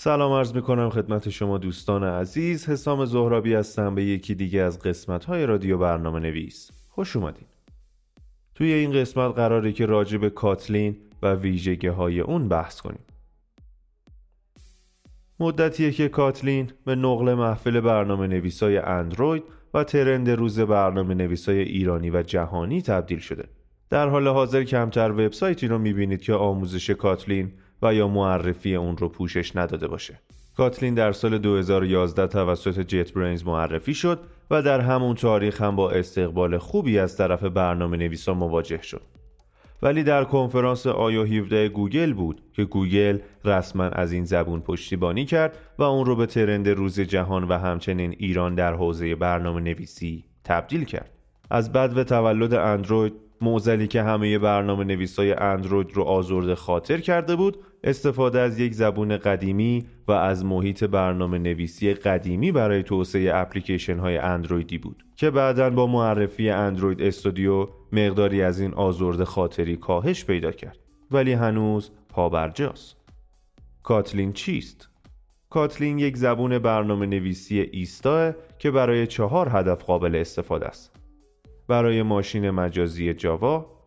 سلام عرض می کنم خدمت شما دوستان عزیز. حسام زهرابی هستم به یکی دیگه از قسمت های رادیو برنامه نویس خوش اومدین. توی این قسمت قراره که راجع به کاتلین و ویژگی های اون بحث کنیم. مدتیه که کاتلین به نقل محفل برنامه نویسای اندروید و ترند روز برنامه نویسای ایرانی و جهانی تبدیل شده. در حال حاضر کمتر وبسایتی رو می‌بینید که آموزش کاتلین و یا معرفی اون رو پوشش نداده باشه. Kotlin در سال 2011 توسط JetBrains معرفی شد و در همون تاریخ هم با استقبال خوبی از طرف برنامه نویسا مواجه شد. ولی در کنفرانس I/O 17 گوگل بود که گوگل رسما از این زبون پشتیبانی کرد و اون رو به trend روز جهان و همچنین ایران در حوزه برنامه نویسی تبدیل کرد. از بدو تولد اندروید موزلی که همه برنامه نویسای اندروید رو آزرده خاطر کرده بود استفاده از یک زبون قدیمی و از محیط برنامه نویسی قدیمی برای توسعه اپلیکیشن های اندرویدی بود که بعدا با معرفی اندروید استودیو مقداری از این آزرده خاطری کاهش پیدا کرد. ولی هنوز پابرجاست. کاتلین چیست؟ کاتلین یک زبون برنامه نویسی ایستا که برای چهار هدف قابل استفاده است. برای ماشین مجازی Java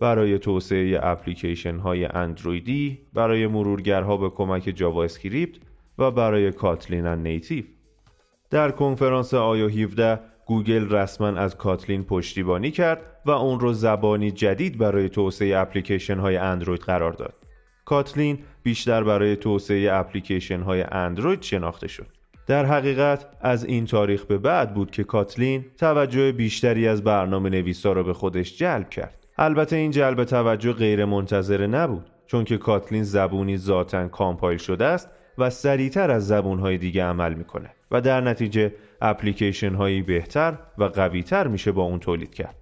برای توسعه اپلیکیشن های اندرویدی برای مرورگرها به کمک JavaScript و برای Kotlin Native در کنفرانس I/O 17 گوگل رسما از Kotlin پشتیبانی کرد و اون رو زبانی جدید برای توسعه اپلیکیشن های اندروید قرار داد. Kotlin بیشتر برای توسعه اپلیکیشن های اندروید شناخته شد. در حقیقت از این تاریخ به بعد بود که کاتلین توجه بیشتری از برنامه نویسا را به خودش جلب کرد. البته این جلب توجه غیر منتظره نبود چون که کاتلین زبونی ذاتا کامپایل شده است و سریعتر از زبونهای دیگه عمل می‌کنه و در نتیجه اپلیکیشن هایی بهتر و قویتر میشه با اون تولید کرد.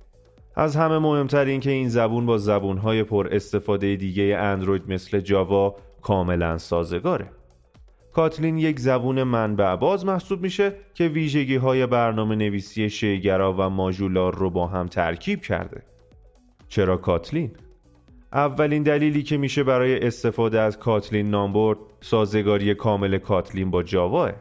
از همه مهمتر این که این زبون با زبون های پر استفاده دیگه اندروید مثل جاوا کاملا سازگاره. کاتلین یک زبون منبع باز محسوب میشه که ویژگی های برنامه نویسی شیگرا و ماژولار رو با هم ترکیب کرده. چرا کاتلین؟ اولین دلیلی که میشه برای استفاده از کاتلین نام برد سازگاری کامل کاتلین با جاواه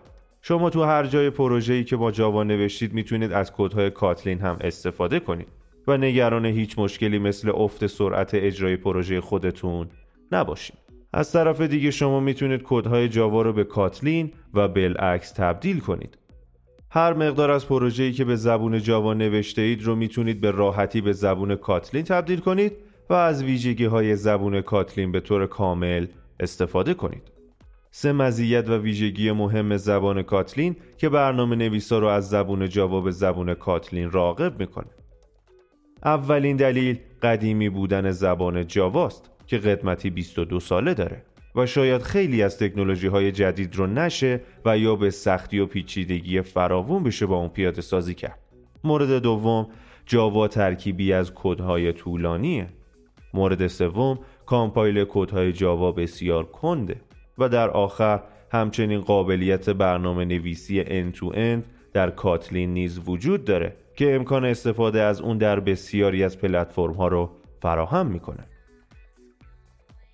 شما تو هر جای پروژه‌ای که با جاوا نوشتید می‌تونید از کدهای کاتلین هم استفاده کنید و نگران هیچ مشکلی مثل افت سرعت اجرای پروژه خودتون نباشید. از طرف دیگه شما می‌تونید کدهای جاوا رو به کاتلین و بالعکس تبدیل کنید. هر مقدار از پروژه‌ای که به زبون جاوا نوشته اید رو می‌تونید به راحتی به زبون کاتلین تبدیل کنید و از ویژگی های زبون کاتلین به طور کامل استفاده کنید. سه مزیت و ویژگی مهم زبان کاتلین که برنامه نویسا رو از زبون جاوا به زبون کاتلین راغب می‌کنه. اولین دلیل قدیمی بودن زبان جاواست که قدمتی 22 ساله داره و شاید خیلی از تکنولوژی های جدید رو نشه و یا به سختی و پیچیدگی فراوون بشه با اون پیاده سازی کرد. مورد دوم جاوا ترکیبی از کدهای طولانیه. مورد سوم کامپایل کدهای جاوا بسیار کنده و در آخر همچنین قابلیت برنامه نویسی end to end در Kotlin نیز وجود داره که امکان استفاده از اون در بسیاری از پلتفرم ها رو فراهم می‌کنه.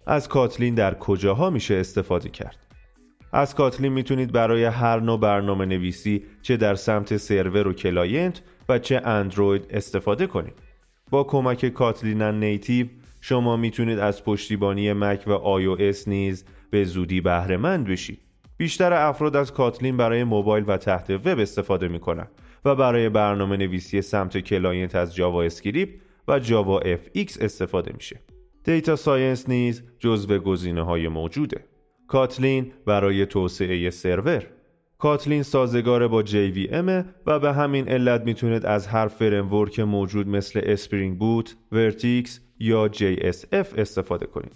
از Kotlin در کجاها میشه استفاده کرد؟ از Kotlin می‌تونید برای هر نوع برنامه نویسی چه در سمت سرور و client و چه اندروید استفاده کنید. با کمک Kotlin Native شما می‌تونید از پشتیبانی Mac و iOS نیز به زودی بهره مند بشید. بیشتر افراد از Kotlin برای موبایل و تحت وب استفاده می‌کنن و برای برنامه نویسی سمت client از JavaScript و JavaFX استفاده میشه. data science نیز جزو گزینه های موجوده. Kotlin برای توسعه server Kotlin سازگار با JVM و به همین علت می‌تونید از هر framework موجود مثل Spring Boot، Vert.x یا JSF استفاده کنید.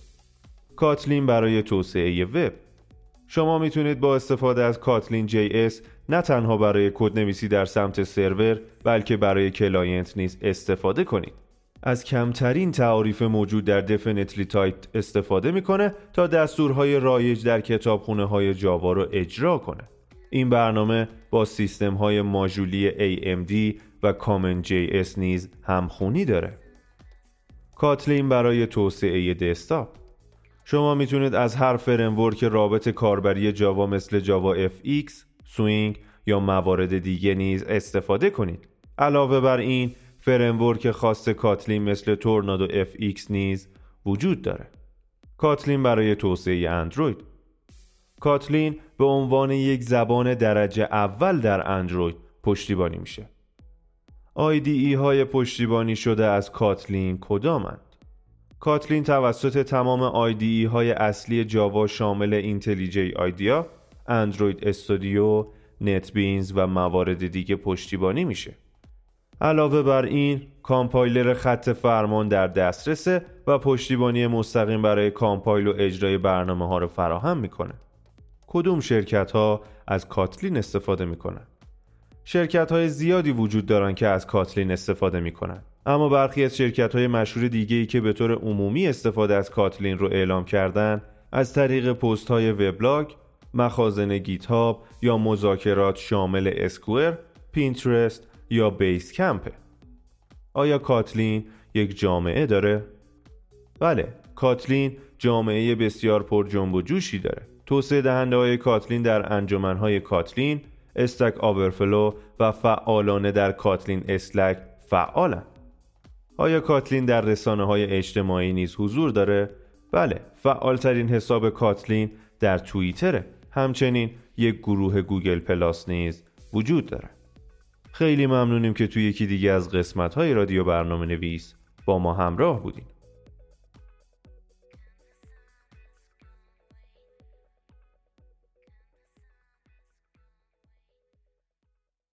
Kotlin برای توسعه وب شما می‌تونید با استفاده از Kotlin JS نه تنها برای کدنویسی در سمت سرور بلکه برای client نیز استفاده کنید. از کمترین تعاریف موجود در DefinitelyTyped استفاده می‌کنه تا دستورهای رایج در کتابخونه های Java رو اجرا کنه. این برنامه با سیستم های ماژولی AMD و CommonJS نیز همخونی داره. Kotlin برای توسعه دسکتاپ شما می‌تونید از هر framework رابط کاربری جاوا مثل JavaFX، Swing یا موارد دیگه نیز استفاده کنید. علاوه بر این framework خاص Kotlin مثل TornadoFX نیز وجود داره. Kotlin برای توسعه اندروید Kotlin به عنوان یک زبان درجه اول در اندروید پشتیبانی میشه. IDE های پشتیبانی شده از Kotlin کدامند؟ Kotlin توسط تمام IDE های اصلی جاوا شامل IntelliJ IDEA، Android Studio، NetBeans و موارد دیگه پشتیبانی میشه. علاوه بر این کامپایلر خط فرمان در دسترسه و پشتیبانی مستقیم برای compile و اجرای برنامه ها رو فراهم می‌کنه. کدوم شرکت ها از Kotlin استفاده می‌کنن؟ شرکت های زیادی وجود دارن که از Kotlin استفاده می‌کنن. اما برخی از شرکت های مشهور دیگه ای که به طور عمومی استفاده از Kotlin رو اعلام کردن از طریق پست های وبلاگ، مخازن Git یا مذاکرات شامل Square، Pinterest یا Basecamp ه آیا Kotlin یک جامعه داره؟ بله Kotlin جامعه بسیار پر جنب و جوشی داره. توسعه دهنده های Kotlin در انجمن های Kotlin Stack Overflow و فعالانه در Kotlin Slack فعالن. آیا Kotlin در رسانه های اجتماعی نیز حضور داره؟ بله فعالترین حساب Kotlin در توییتره. همچنین یک گروه Google Plus نیز وجود داره. خیلی ممنونیم که توی یکی دیگه از قسمت های رادیو برنامه نویس با ما همراه بودین.